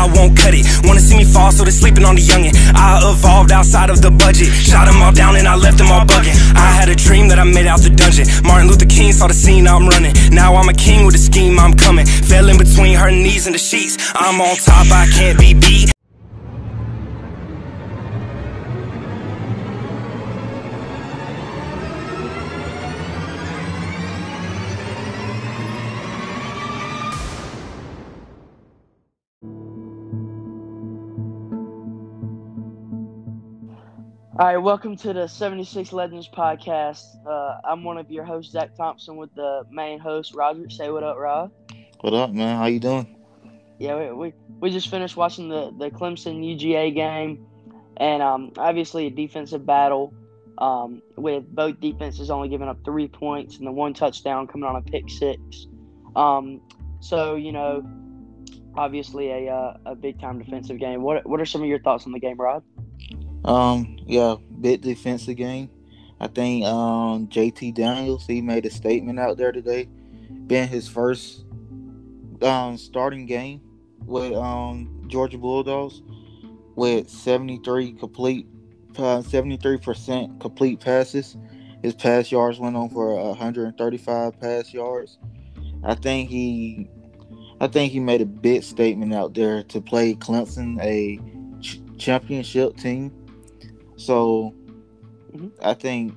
I won't cut it. Wanna see me fall, so they're sleeping on the youngin'. I evolved outside of the budget. Shot them all down and I left them all bugging. I had a dream that I made out the dungeon. Martin Luther King saw the scene I'm running. Now I'm a king with a scheme, I'm coming. Fell in between her knees and the sheets. I'm on top, I can't be beat. All right, welcome to the 76 Legends podcast. Uh, I'm one of your hosts, Zach Thompson, with the main host, Roger. Say what up, Rod. What up, man? How you doing? Yeah, we, we, we just finished watching the, the Clemson UGA game, and um, obviously a defensive battle um, with both defenses only giving up three points and the one touchdown coming on a pick six. Um, so, you know, obviously a, uh, a big time defensive game. What, what are some of your thoughts on the game, Rod? Um, yeah, big defensive game. I think um JT Daniels he made a statement out there today, being his first um starting game with um Georgia Bulldogs with 73 complete uh, 73% complete passes. His pass yards went on for 135 pass yards. I think he I think he made a big statement out there to play Clemson a ch- championship team so mm-hmm. I think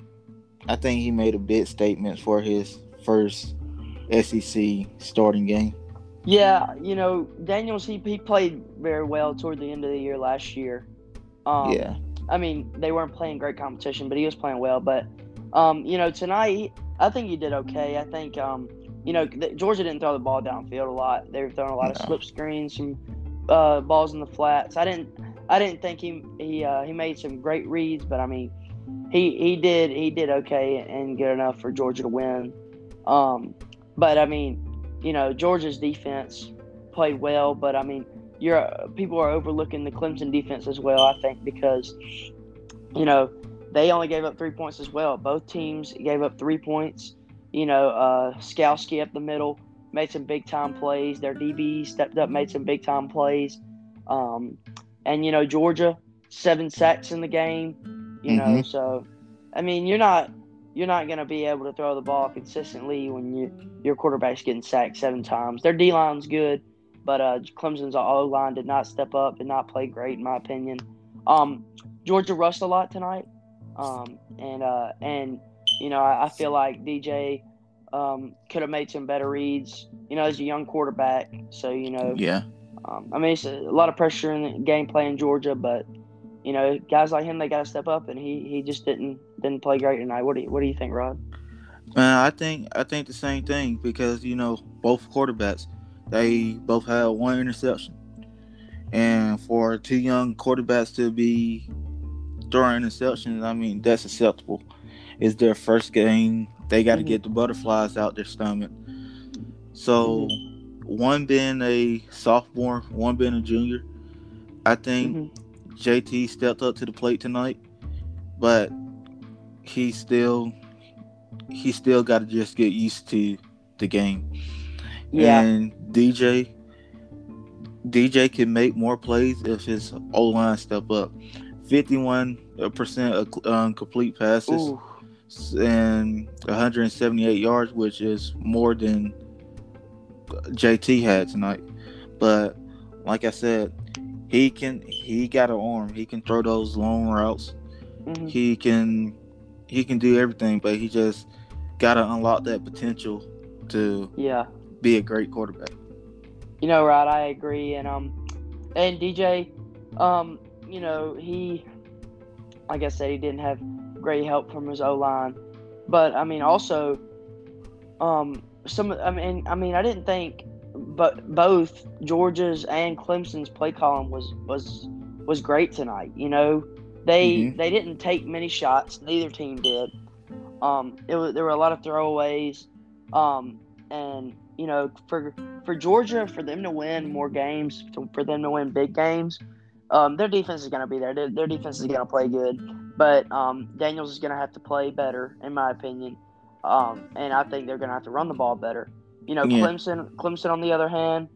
I think he made a big statement for his first SEC starting game. Yeah, you know, Daniels he, he played very well toward the end of the year last year. Um, yeah. I mean, they weren't playing great competition, but he was playing well. But um, you know, tonight I think he did okay. I think um, you know, Georgia didn't throw the ball downfield a lot. They were throwing a lot no. of slip screens, some uh, balls in the flats. I didn't I didn't think he he uh, he made some great reads, but I mean, he he did he did okay and good enough for Georgia to win. Um, but I mean, you know, Georgia's defense played well, but I mean, you're people are overlooking the Clemson defense as well. I think because you know they only gave up three points as well. Both teams gave up three points. You know, uh, up the middle made some big time plays. Their DBs stepped up, made some big time plays. Um, and you know Georgia seven sacks in the game. You mm-hmm. know, so I mean you're not you're not going to be able to throw the ball consistently when you your quarterback's getting sacked seven times. Their D line's good, but uh, Clemson's O line did not step up, did not play great in my opinion. Um, Georgia rushed a lot tonight, um, and uh, and you know I, I feel like DJ um, could have made some better reads. You know, as a young quarterback, so you know, yeah, um, I mean, it's a lot of pressure in the gameplay in Georgia, but you know, guys like him, they got to step up, and he he just didn't didn't play great tonight. What do you, what do you think, Rod? Man, I think I think the same thing because you know both quarterbacks, they both had one interception, and for two young quarterbacks to be throwing interceptions, I mean that's acceptable. It's their first game. They got to mm-hmm. get the butterflies out their stomach. So. Mm-hmm one being a sophomore, one being a junior. I think mm-hmm. JT stepped up to the plate tonight, but he still he still got to just get used to the game. Yeah. And DJ DJ can make more plays if his O line step up. Fifty-one percent of um, complete passes Ooh. and 178 yards, which is more than JT had tonight. But like I said, he can he got an arm. He can throw those long routes. Mm-hmm. He can he can do everything, but he just gotta unlock that potential to yeah be a great quarterback. You know, right? I agree, and um, and DJ, um, you know, he, like I said, he didn't have great help from his O line, but I mean, also, um, some I mean I mean I didn't think but both Georgia's and Clemson's play column was was was great tonight. You know, they mm-hmm. they didn't take many shots. Neither team did. Um, it was there were a lot of throwaways, um, and you know for for Georgia for them to win more games, to, for them to win big games, um, their defense is going to be there. Their, their defense is going to play good, but um, Daniels is going to have to play better, in my opinion. Um, and I think they're going to have to run the ball better. You know, yeah. Clemson, Clemson on the other hand,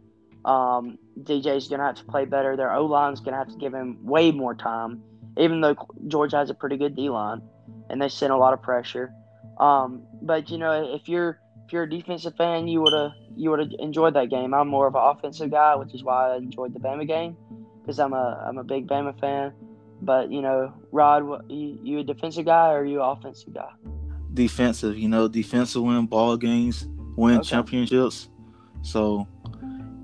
Um, DJ's going to have to play better. Their O line's going to have to give him way more time, even though Georgia has a pretty good D line, and they send a lot of pressure. Um, but you know, if you're if you're a defensive fan, you would have you would have enjoyed that game. I'm more of an offensive guy, which is why I enjoyed the Bama game because I'm a I'm a big Bama fan. But you know, Rod, you, you a defensive guy or are you an offensive guy? Defensive. You know, defensive win ball games, win okay. championships. So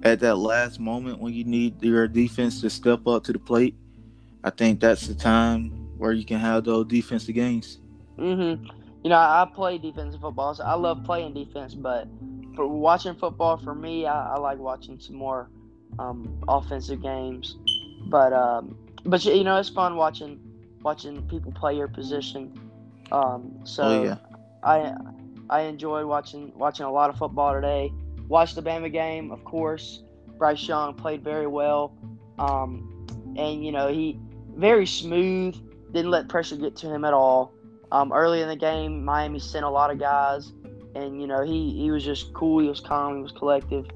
at that last moment when you need your defense to step up to the plate, I think that's the time where you can have those defensive games. Mhm. You know, I play defensive football, so I love playing defense. But for watching football, for me, I, I like watching some more um, offensive games. But um, but you know, it's fun watching watching people play your position. Um, so oh, yeah. I I enjoyed watching watching a lot of football today. Watched the Bama game, of course. Bryce Young played very well, um, and you know he very smooth. Didn't let pressure get to him at all. Um, early in the game, Miami sent a lot of guys, and you know he, he was just cool. He was calm. He was collective,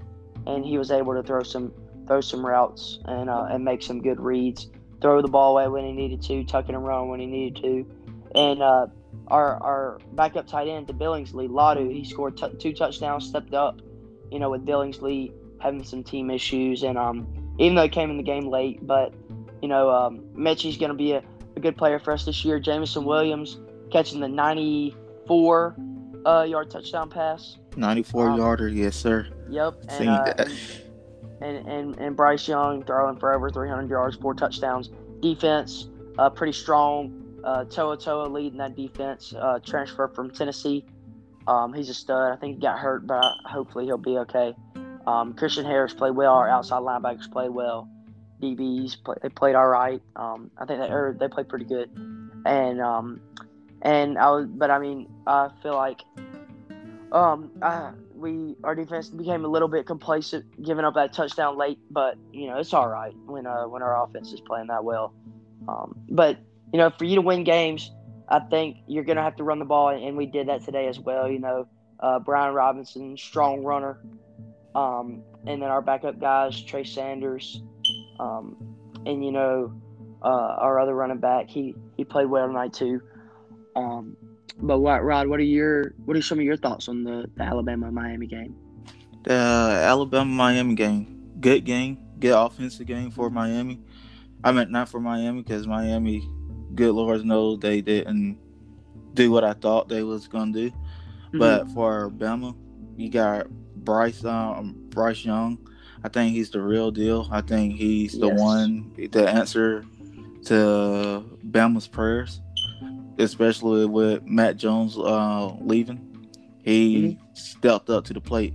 and he was able to throw some throw some routes and uh, and make some good reads throw the ball away when he needed to, tuck it and run when he needed to. And uh, our our backup tight end, the Billingsley, Latu, he scored t- two touchdowns, stepped up, you know, with Billingsley having some team issues. And um, even though he came in the game late, but, you know, um, Metchie's going to be a, a, good player for us this year. Jameson Williams catching the 94 uh, yard touchdown pass. 94 um, yarder, yes, sir. Yep. And, uh, and, and, and, and Bryce Young throwing for over 300 yards, four touchdowns. Defense, uh, pretty strong. Uh, To'oTo'o leading that defense. Uh, transfer from Tennessee. Um, he's a stud. I think he got hurt, but hopefully he'll be okay. Um, Christian Harris played well. Our outside linebackers played well. DBs play, they played all right. Um, I think they er, they played pretty good. And um, and I was, but I mean, I feel like um, I, we our defense became a little bit complacent, giving up that touchdown late. But you know, it's all right when uh, when our offense is playing that well. Um, but you know, for you to win games, I think you're gonna have to run the ball, and we did that today as well. You know, uh, Brian Robinson, strong runner, um, and then our backup guys, Trey Sanders, um, and you know, uh, our other running back, he he played well tonight too. Um, but what, Rod? What are your what are some of your thoughts on the, the Alabama Miami game? The Alabama Miami game, good game, good offensive game for Miami. I meant not for Miami because Miami, good Lord knows they didn't do what I thought they was gonna do. Mm-hmm. But for Bama, you got Bryce um, Bryce Young. I think he's the real deal. I think he's the yes. one, the answer to Bama's prayers especially with Mac Jones uh, leaving. He mm-hmm. stepped up to the plate,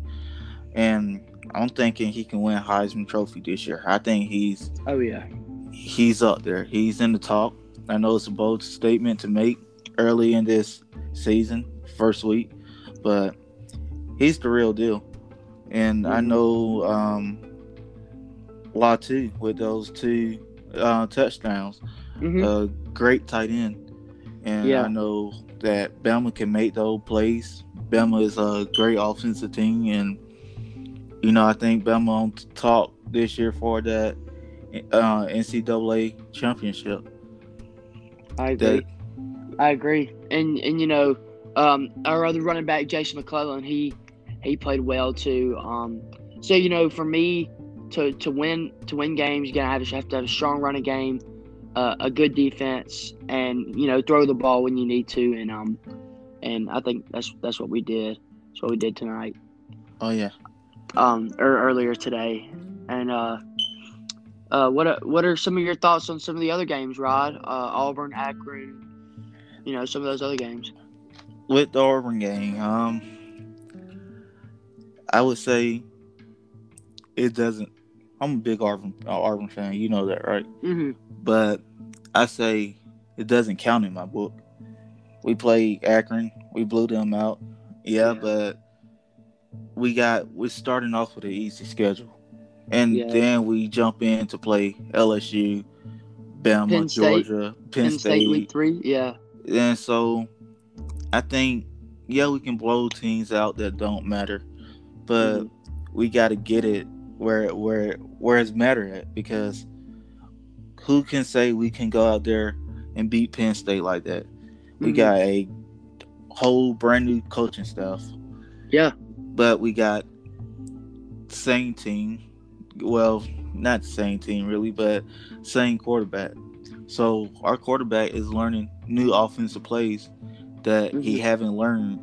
and I'm thinking he can win Heisman Trophy this year. I think he's oh yeah, he's up there. He's in the talk. I know it's a bold statement to make early in this season, first week, but he's the real deal. And mm-hmm. I know um, Latu with those two uh, touchdowns. Mm-hmm. Uh, great tight end and yeah. I know that Bama can make those plays. Bama is a great offensive team, and you know I think Bama on top this year for that uh, NCAA championship. I agree. That, I agree, and and you know um, our other running back Jason McClellan, he he played well too. Um, so you know for me to to win to win games, you gotta have, have to have a strong running game uh, a good defense and you know throw the ball when you need to and um and I think that's that's what we did. That's what we did tonight. Oh yeah. Um, or earlier today, and uh, uh, what are, what are some of your thoughts on some of the other games, Rod? Uh, Auburn, Akron, you know, some of those other games. With the Auburn game, um, I would say it doesn't. I'm a big Auburn Auburn fan. You know that, right? Mm-hmm but I say it doesn't count in my book. We played Akron, we blew them out. Yeah, yeah. but we got we're starting off with an easy schedule. And yeah. then we jump in to play LSU, Bama, Penn Georgia, Penn, Penn State. State week three, yeah. And so I think yeah, we can blow teams out that don't matter. But mm-hmm. we gotta get it where where where it's matter at because who can say we can go out there and beat Penn State like that? We mm-hmm. got a whole brand new coaching staff. Yeah. But we got same team. Well, not the same team really, but same quarterback. So our quarterback is learning new offensive plays that mm-hmm. he haven't learned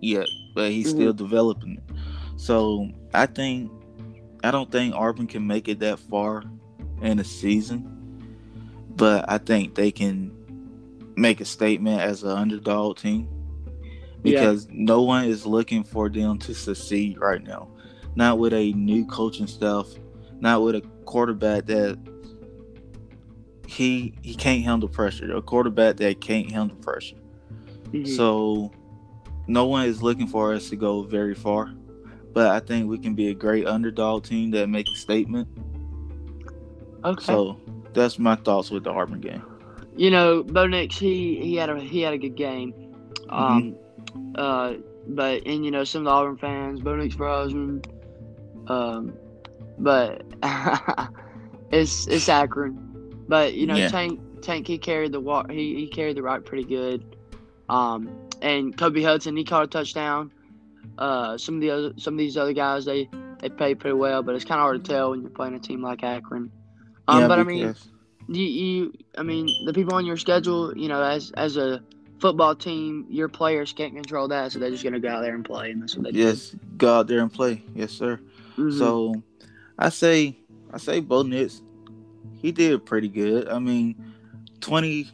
yet, but he's mm-hmm. still developing it. So I think I don't think Auburn can make it that far in a season, but I think they can make a statement as an underdog team because yeah. no one is looking for them to succeed right now. Not with a new coaching staff, not with a quarterback that he he can't handle pressure. A quarterback that can't handle pressure. Mm-hmm. So no one is looking for us to go very far. But I think we can be a great underdog team that make a statement. Okay. So that's my thoughts with the Auburn game. You know, Bo Nix, he he had a he had a good game. Mm-hmm. Um uh but and you know some of the Auburn fans, Bo Nix for Heisman. Um but it's it's Akron. But you know, yeah. Tank Tank he carried the walk he, he carried the rock pretty good. Um, and Kobe Hudson he caught a touchdown. Uh, some of the other some of these other guys they they played pretty well, but it's kind of hard to tell when you're playing a team like Akron. Um, yeah, but I mean, you, you I mean the people on your schedule, you know, as as a football team, your players can't control that, so they're just gonna go out there and play, and that's what they do. Yes, go out there and play. Yes, sir. Mm-hmm. So, I say, I say, Bo Nix, he did pretty good. I mean, twenty,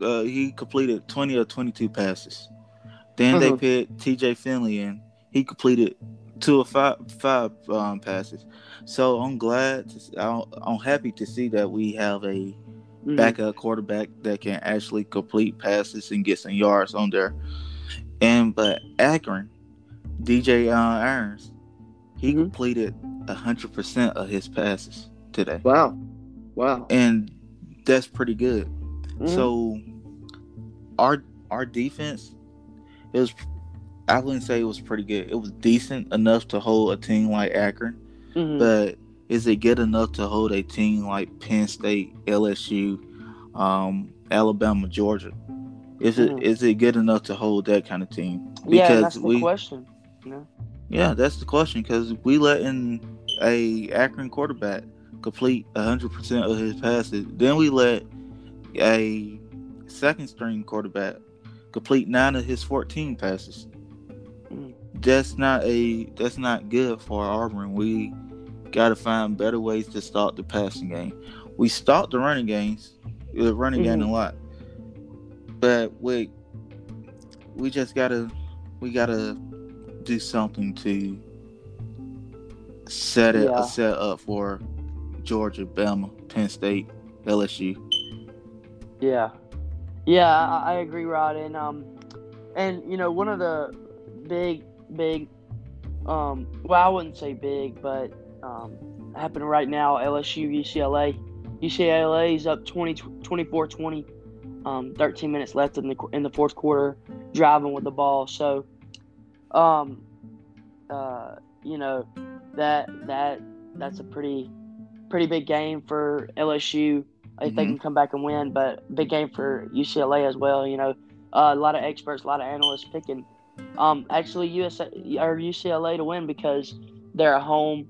uh, he completed twenty or twenty-two passes. Then uh-huh. they picked T.J. Finley and he completed two or five five um, passes. So I'm glad. To, I'm happy to see that we have a mm-hmm. backup quarterback that can actually complete passes and get some yards on there. And but Akron, DJ uh, Irons, he mm-hmm. completed hundred percent of his passes today. Wow, wow, and that's pretty good. Mm-hmm. So our our defense it was I wouldn't say it was pretty good. It was decent enough to hold a team like Akron, mm-hmm. but is it good enough to hold a team like Penn State, LSU, um, Alabama, Georgia? Is mm-hmm. it is it good enough to hold that kind of team? Because yeah, that's the we, question. Yeah. Yeah, that's the question because we letting a Akron quarterback complete hundred percent of his passes. Then we let a second string quarterback complete nine of his 14 passes. That's not a that's not good for Auburn. We got to find better ways to start the passing game. We start the running games, the running mm-hmm. game a lot, but we we just gotta we gotta do something to set it yeah. set up for Georgia, Bama, Penn State, LSU. Yeah, yeah, I, I agree, Rod, and um, and you know one of the big, big, um, well, I wouldn't say big, but um, happening right now, LSU, UCLA. UCLA is up 20, 24-20, um, 13 minutes left in the in the fourth quarter, driving with the ball. So, um, uh, you know, that that that's a pretty pretty big game for LSU if mm-hmm. they can come back and win. But big game for UCLA as well. You know, uh, a lot of experts, a lot of analysts picking um, actually USA or UCLA to win because they're at home.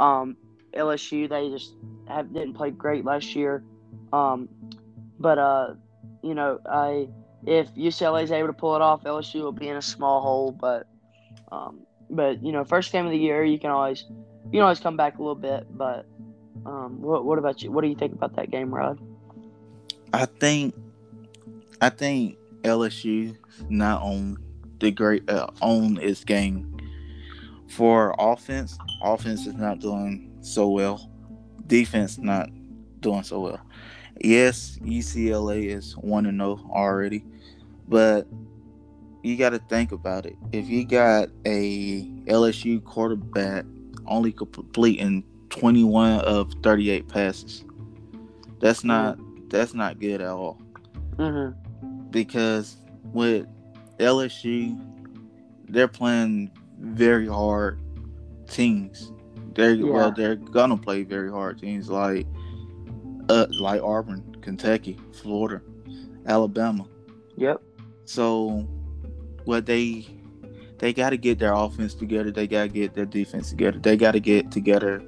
Um, LSU they just have didn't play great last year, um, but uh, you know I if UCLA is able to pull it off, LSU will be in a small hole. But um, but you know first game of the year you can always you can always come back a little bit, but um, what what about you? What do you think about that game, Rod? I think I think LSU not on the great uh, on its game. For offense, offense is not doing so well. Defense not doing so well. Yes, UCLA is one to zero already, but you got to think about it. If you got a LSU quarterback only completing 21 of 38 passes. That's not that's not good at all. Mm-hmm. Because with LSU, they're playing very hard teams. They're yeah. well, they're gonna play very hard teams like uh, like Auburn, Kentucky, Florida, Alabama. Yep. So, what they they got to get their offense together. They got to get their defense together. They got to get together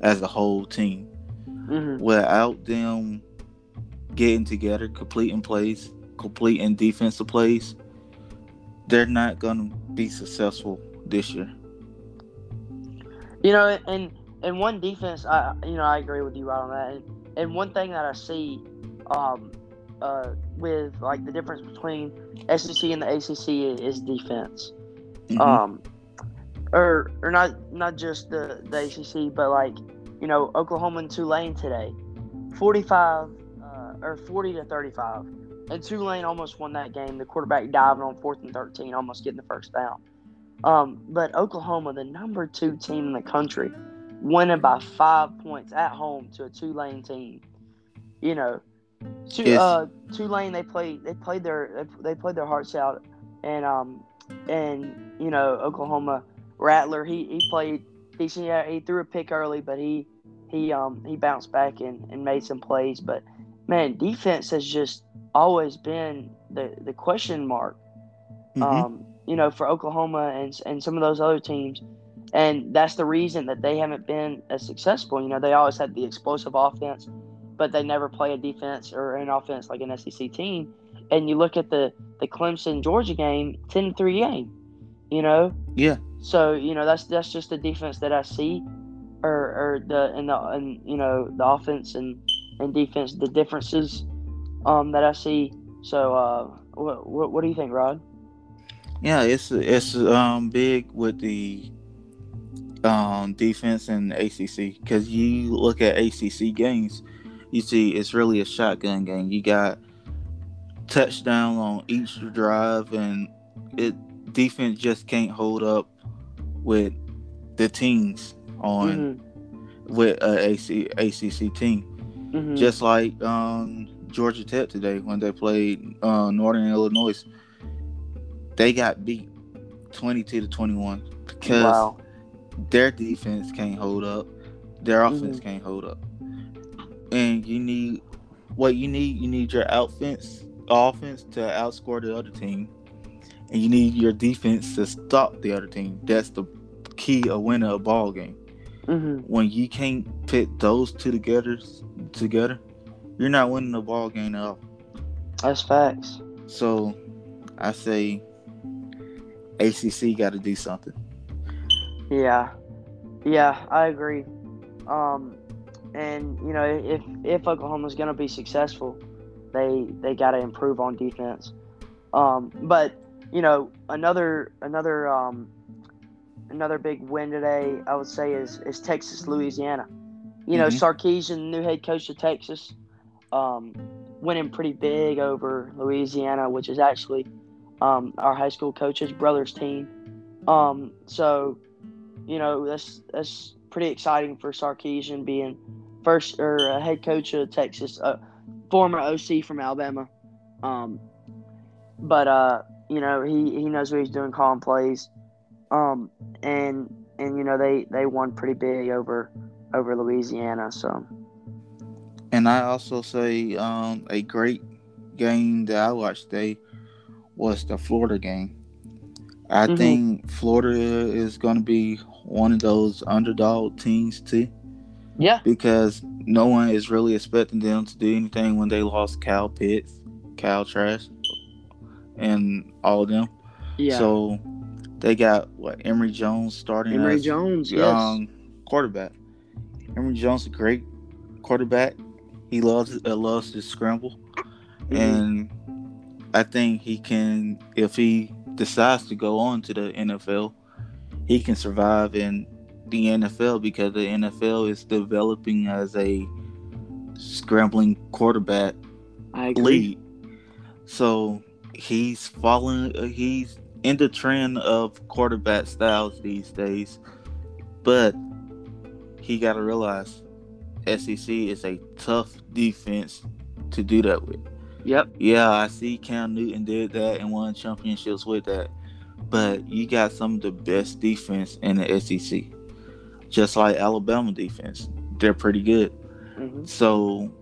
as a whole team. Mm-hmm. Without them getting together, completing plays, completing defensive plays, they're not going to be successful this year. You know, and and one defense, I you know I agree with you right on that. And, and one thing that I see, um, uh, with like the difference between SEC and the ACC is defense. Mm-hmm. Um, or or not not just the the ACC, but like you know Oklahoma and Tulane today, forty five uh, or forty to thirty five, and Tulane almost won that game. The quarterback diving on fourth and thirteen, almost getting the first down. Um, but Oklahoma, the number two team in the country, winning by five points at home to a Tulane team. You know, two, yes. uh, Tulane they played they played their they played their hearts out, and um and you know Oklahoma Rattler he, he played decent. Yeah, he threw a pick early, but he he um he bounced back and, and made some plays. But man, defense has just always been the the question mark. Mm-hmm. Um, you know, for Oklahoma and and some of those other teams. And that's the reason that they haven't been as successful. You know, they always had the explosive offense, but they never play a defense or an offense like an SEC team. And you look at the the Clemson Georgia game, 10-3 game. You know. Yeah. So you know that's that's just the defense that I see, or or the and the and you know the offense and and defense the differences, um that I see. So uh, what what, what do you think, Rod? Yeah, it's it's um big with the um defense and ACC because you look at ACC games, you see it's really a shotgun game. You got touchdown on each drive, and it defense just can't hold up with the teams on mm-hmm. with a AC, ACC team. Mm-hmm. Just like um, Georgia Tech today when they played uh, Northern Illinois they got beat 22 to 21 because wow. their defense can't hold up, their offense mm-hmm. can't hold up. And you need what you need, you need your offense offense to outscore the other team. And you need your defense to stop the other team. That's the key of winning a ball game. Mm-hmm. When you can't put those two together together, you're not winning the ball game at all. That's facts. So I say ACC got to do something. Yeah, yeah, I agree. Um, and you know, if if Oklahoma's going to be successful, they they got to improve on defense. Um, but you know, another another um, another big win today, I would say, is is Texas Louisiana. You know, mm-hmm. Sarkisian, new head coach of Texas, um, winning pretty big over Louisiana, which is actually um, our high school coach's brother's team. Um, so, you know, that's that's pretty exciting for Sarkisian being first or uh, head coach of Texas, uh, former OC from Alabama. Um, but uh, you know, he, he knows what he's doing, calling plays. Um, and and you know they they won pretty big over over Louisiana. So. And I also say um, a great game that I watched today was the Florida game. I mm-hmm. think Florida is going to be one of those underdog teams too. Yeah. Because no one is really expecting them to do anything when they lost Kyle Pitts, Kyle Trask, and all of them. Yeah. So they got what Emory Jones starting. Emory as, Jones, yes. Um, quarterback. Emory Jones, a great quarterback. He loves uh, loves to scramble, mm-hmm. and I think he can, if he decides to go on to the NFL, he can survive in the NFL because the NFL is developing as a scrambling quarterback i league. So he's following, he's in the trend of quarterback styles these days, but he got to realize SEC is a tough defense to do that with. Yep. Yeah, I see Cam Newton did that and won championships with that. But you got some of the best defense in the SEC. Just like Alabama defense, they're pretty good. Mm-hmm. So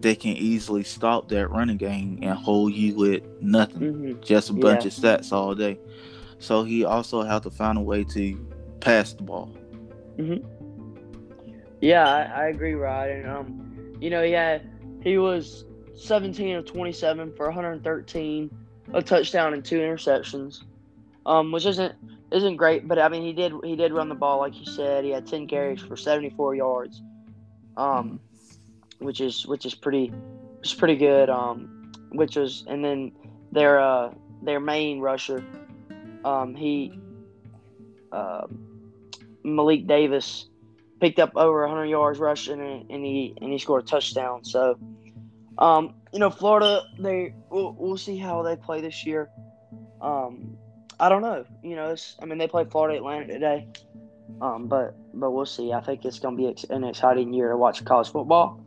they can easily stop that running game and hold you with nothing, mm-hmm. just a bunch yeah. of stats all day. So he also have to find a way to pass the ball. Mm-hmm. Yeah, I, I agree, Rod. And um, you know, yeah, he was 17 of 27 for 113, a touchdown and two interceptions, um, which isn't isn't great, but I mean he did he did run the ball like you said. He had 10 carries for 74 yards, um, which is which is pretty which is pretty good. Um, which was and then their uh their main rusher, um, he uh, Malik Davis picked up over 100 yards rushing and, and he and he scored a touchdown. So, um, you know, Florida, they we'll, we'll see how they play this year. Um, I don't know. You know, I mean, they play Florida Atlantic today. Um, but but we'll see. I think it's going to be an exciting year to watch college football.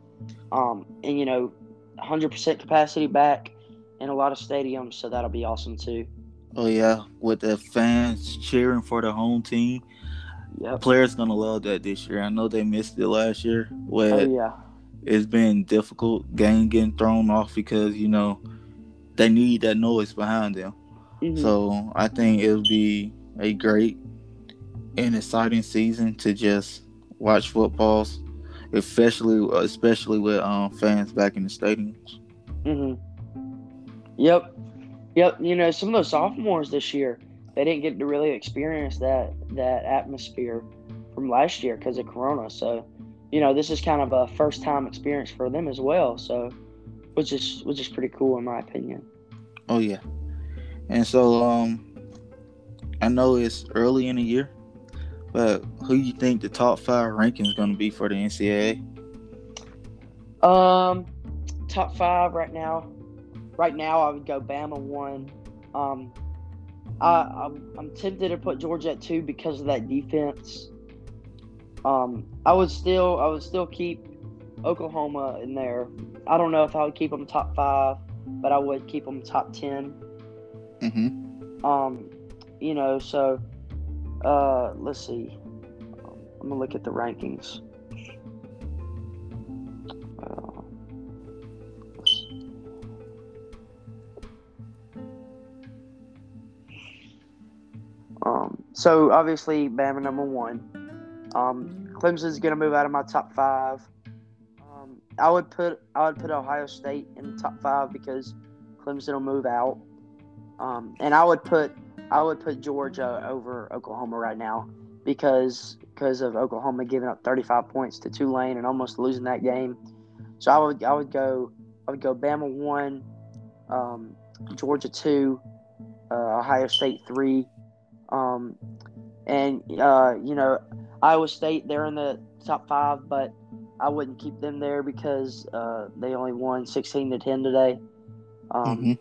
Um, and you know, 100% capacity back in a lot of stadiums, so that'll be awesome too. Oh yeah, with the fans cheering for the home team. Yeah, players gonna love that this year. I know they missed it last year. Where oh, yeah. it's been difficult game getting thrown off because you know they need that noise behind them. Mm-hmm. So I think it'll be a great and exciting season to just watch footballs, especially especially with um, fans back in the stadiums. Mhm. Yep. Yep. You know, some of those sophomores this year, they didn't get to really experience that that atmosphere from last year because of Corona. So, you know, this is kind of a first time experience for them as well. So, which is which is pretty cool in my opinion. Oh yeah. And so, um, I know it's early in the year, but who you think the top five ranking is going to be for the NCAA? Um, top five right now. Right now, I would go Bama one. Um, I, I'm, I'm tempted to put Georgia at two because of that defense. Um, I would still, I would still keep Oklahoma in there. I don't know if I would keep them top five, but I would keep them top ten. Mm-hmm. Um, you know, so uh, let's see. I'm gonna look at the rankings. Uh, um, so obviously Bama number one. Um, Clemson's gonna move out of my top five. Um, I would put I would put Ohio State in the top five because Clemson will move out. Um, and I would put I would put Georgia over Oklahoma right now because because of Oklahoma giving up 35 points to Tulane and almost losing that game. So I would I would go I would go Bama one, um, Georgia two, uh, Ohio State three, um, and uh, you know Iowa State they're in the top five, but I wouldn't keep them there because uh, they only won 16 to 10 today. Um, mm-hmm.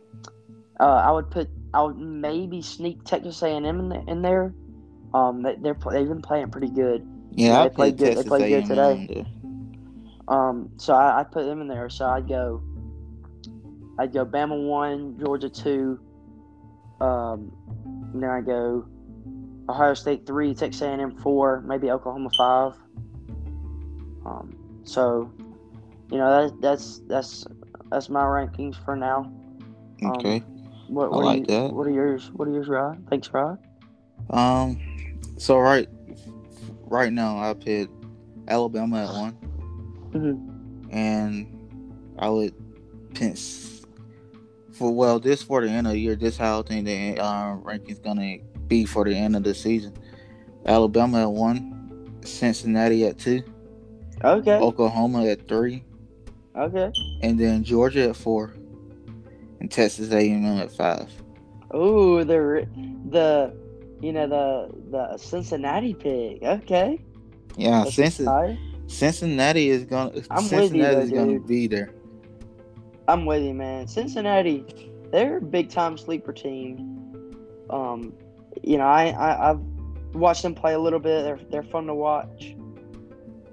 Uh, I would put I would maybe sneak Texas A&M in, the, in there. Um, they, they're they've been playing pretty good. Yeah, they played good. Texas they played good today. Um, so I, I put them in there. So I'd go. I'd go Bama one, Georgia two. Um, then I go Ohio State three, Texas A&M four, maybe Oklahoma five. Um, so, you know that that's that's that's my rankings for now. Um, okay. What, what I like you, that. What are yours? What are yours, Rod? Thanks, Rod. Um, so right, right now I put Alabama at one, mm-hmm. and I would pinch for well this for the end of the year. This how I think the uh, ranking's gonna be for the end of the season. Alabama at one, Cincinnati at two. Okay. Oklahoma at three. Okay. And then Georgia at four and Texas A&M at five. Oh, the the you know the the Cincinnati pick. Okay. Yeah, Cincinnati. Cincinnati is gonna. I'm Cincinnati with you, though, is gonna be there. I'm with you, man. Cincinnati, they're a big time sleeper team. Um, you know, I, I I've watched them play a little bit. They're they're fun to watch.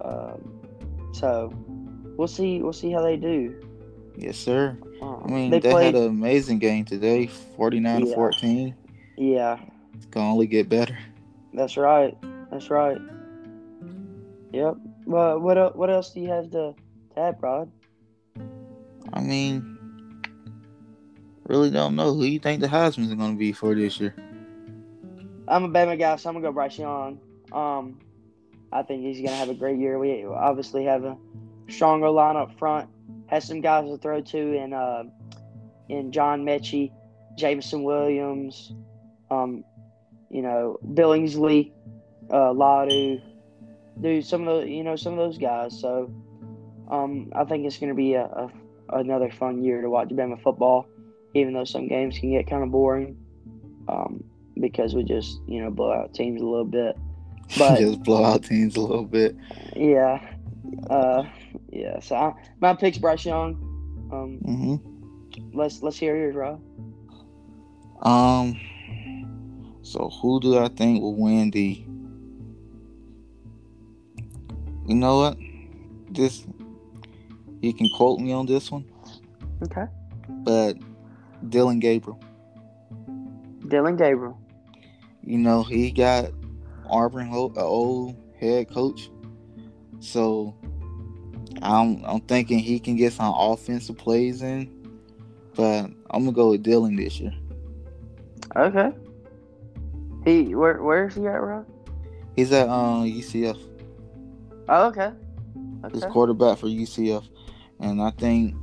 Um, so we'll see we'll see how they do. Yes, sir. I mean, they, they played, had an amazing game today, forty-nine yeah. to fourteen. Yeah, it's gonna only get better. That's right. That's right. Yep. Well, what what else do you have to, to add, Rod? I mean, really don't know. Who you think the Heisman's going to be for this year? I'm a Bama guy, so I'm gonna go Bryce Young. Um, I think he's gonna have a great year. We obviously have a stronger line up front. Has some guys to throw to in uh, in John Metchie, Jameson Williams, um, you know Billingsley, uh, Latu, do some of the you know some of those guys. So um, I think it's gonna be a, a another fun year to watch Bama football, even though some games can get kind of boring. Um, because we just you know blow out teams a little bit. But just blow out teams a little bit. Yeah, uh, yeah. So I, my pick's Bryce Young. Um, mm-hmm. Let's let's hear yours, Rob. Um. So who do I think will win the? You know what? This you can quote me on this one. Okay. But Dillon Gabriel. Dillon Gabriel you know, he got Auburn, an old head coach. So I'm I'm thinking he can get some offensive plays in, but I'm gonna go with Dillon this year. Okay. He where where is he at, Rob? He's at um UCF. Oh, okay. okay. He's quarterback for UCF, and I think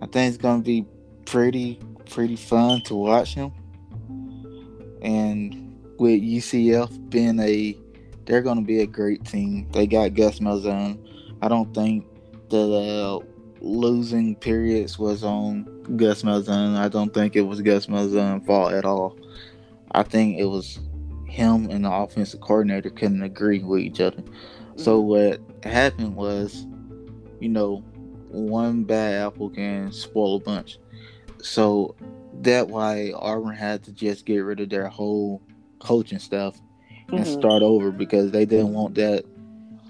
I think it's gonna be pretty pretty fun to watch him. And with UCF being a, they're going to be a great team. They got Gus Malzahn. I don't think the uh, losing periods was on Gus Malzahn. I don't think it was Gus Malzahn's fault at all. I think it was him and the offensive coordinator couldn't agree with each other. Mm-hmm. So what happened was, you know, one bad apple can spoil a bunch. So that why Auburn had to just get rid of their whole coaching stuff and mm-hmm. start over because they didn't want that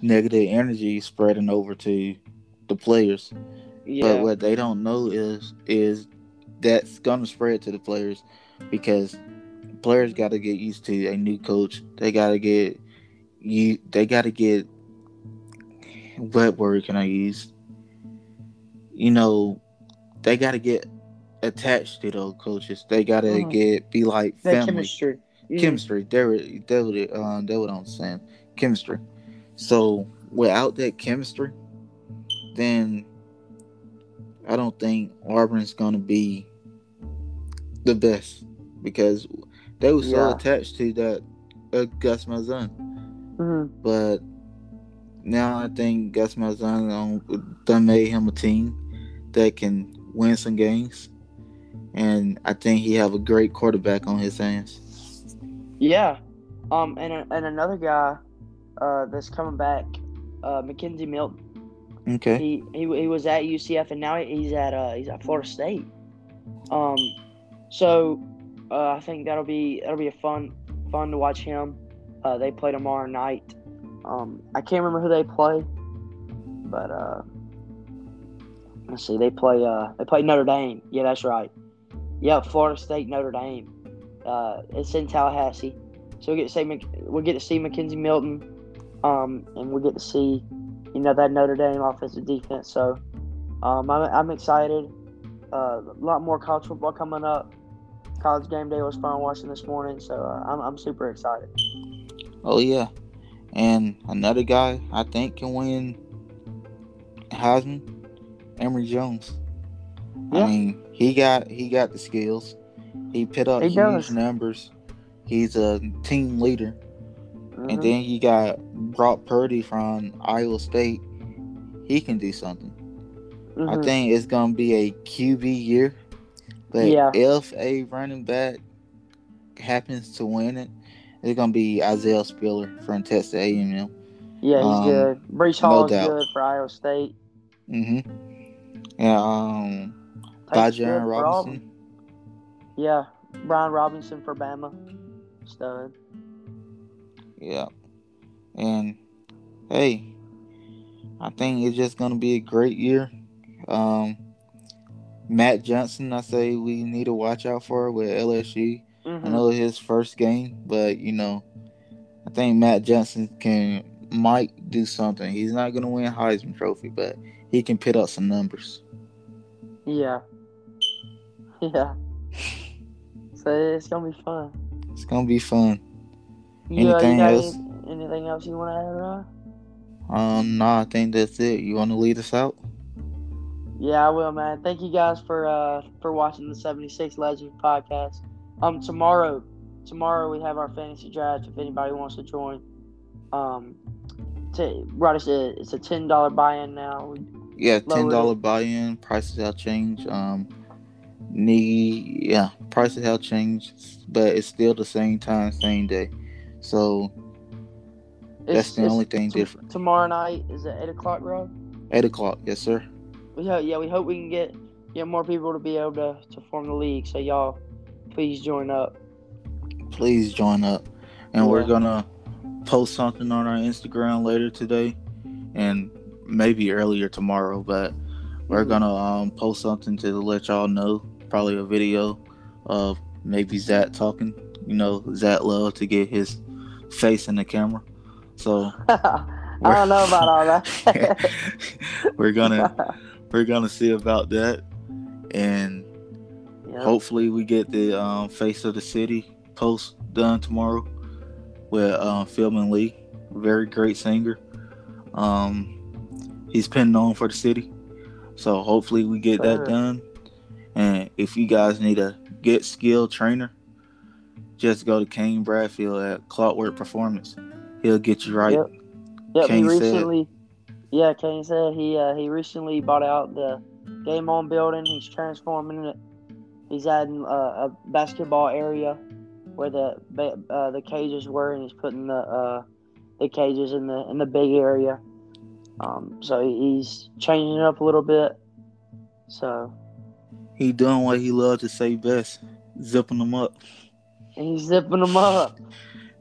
negative energy spreading over to the players. Yeah. But what they don't know is is that's gonna spread to the players because players got to get used to a new coach. They got to get you. They got to get what word can I use? You know, they got to get attached to those coaches. They gotta mm. get be like family. chemistry. Yeah. Chemistry. They're they um they would understand chemistry. So without that chemistry, then I don't think Auburn's gonna be the best because they were so yeah. attached to that uh, Gus Malzahn. Mm-hmm. But now I think Gus Malzahn done made him a team that can win some games and I think he have a great quarterback on his hands. Yeah, um, and and another guy uh, that's coming back, uh, McKenzie Milton. Okay. He, he he was at UCF and now he's at uh he's at Florida State. Um, so uh, I think that'll be that'll be a fun fun to watch him. Uh, they play tomorrow night. Um, I can't remember who they play, but uh, let's see. They play uh they play Notre Dame. Yeah, that's right. Yeah, Florida State, Notre Dame. Uh, it's in Tallahassee, so we get to see we get to see McKenzie Milton, um, and we get to see, you know, that Notre Dame offensive defense. So, um, I'm, I'm excited. Uh, a lot more college football coming up. College game day was fun watching this morning, so uh, I'm I'm super excited. Oh yeah, and another guy I think can win Heisman, Emory Jones. Yeah. I mean, he got he got the skills. He put up he huge does. numbers. He's a team leader. Mm-hmm. And then you got Brock Purdy from Iowa State. He can do something. Mm-hmm. I think it's gonna be a QB year. But yeah. if a running back happens to win it, it's gonna be Isaiah Spiller from Texas A&M. Yeah, he's um, good. Breece Hall no is good for Iowa State. Mm-hmm. Yeah. Um. Bijan Robinson. Yeah, Brian Robinson for Bama. Stud. Yeah. And hey, I think it's just gonna be a great year. Um, Max Johnson, I say we need to watch out for with LSU. Mm-hmm. I know his first game, but you know, I think Max Johnson can might do something. He's not gonna win Heisman Trophy, but he can put up some numbers. Yeah. Yeah. So it's gonna be fun. It's gonna be fun. Yeah, anything else? Any, anything else you want to add, Ryan? Um, no, I think that's it. You want to lead us out? Yeah, I will, man. Thank you guys for uh for watching the 76 Legends podcast. Um, tomorrow, tomorrow we have our fantasy draft. If anybody wants to join, um, to right, it's a it's a ten dollar buy-in now. Yeah, ten dollar buy-in. Prices have changed. Um, need yeah, prices have changed, but it's still the same time, same day. So that's the only thing t- different. Tomorrow night is at eight o'clock, bro. Eight o'clock, yes, sir we hope, yeah, we hope we can get get more people to be able to, to form the league. So y'all, please join up. Please join up, and yeah. we're gonna post something on our Instagram later today, and maybe earlier tomorrow. But we're mm-hmm. gonna um, post something to let y'all know. Probably a video of maybe Zack talking. You know, Zack love to get his face in the camera. So I don't know about all that. we're gonna we're gonna see about that, and yep. hopefully we get the um, face of the city post done tomorrow with um, Philman Lee, very great singer. Um, he's pinned on for the city, so hopefully we get that done. And if you guys need a get skill trainer, just go to Kane Bradfield at Clockwork Performance. He'll get you right. Yep. Yep. Kane he recently. Said, yeah, Kane said he uh, he recently bought out the Game On building. He's transforming it. He's adding uh, a basketball area where the uh, the cages were, and he's putting the uh, the cages in the in the big area. Um, so he's changing it up a little bit. So he doing what he loves to say best, zipping them up. And he's zipping them up.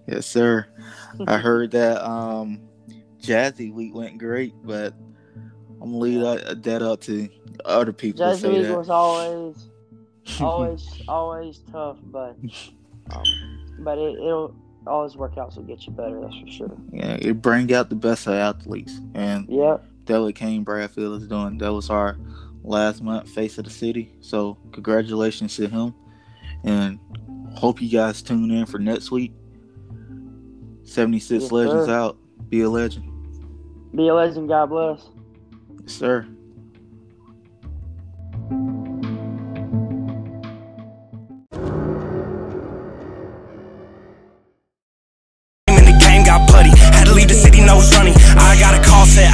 yes, sir. I heard that um, Jazzy week went great, but I'm gonna leave that, that up to other people. Jazzy week that. was always, always, always tough, but um, but it, will always work out. So get you better. That's for sure. Yeah, it bring out the best of athletes, and yeah, that what Kane Bradfield is doing. That was our last month face of the city. So congratulations to him, and hope you guys tune in for next week. 76 yes, Legends sir. out. Be a legend. Be a legend. God bless. Yes, sir.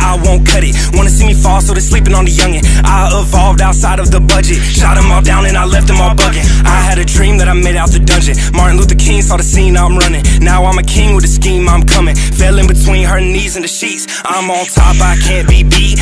I won't cut it. Wanna see me fall, so they're sleeping on the youngin'. I evolved outside of the budget. Shot them all down and I left them all bugging. I had a dream that I made out the dungeon. Martin Luther King saw the scene, I'm running. Now I'm a king with a scheme, I'm coming. Fell in between her knees and the sheets. I'm on top, I can't be beat.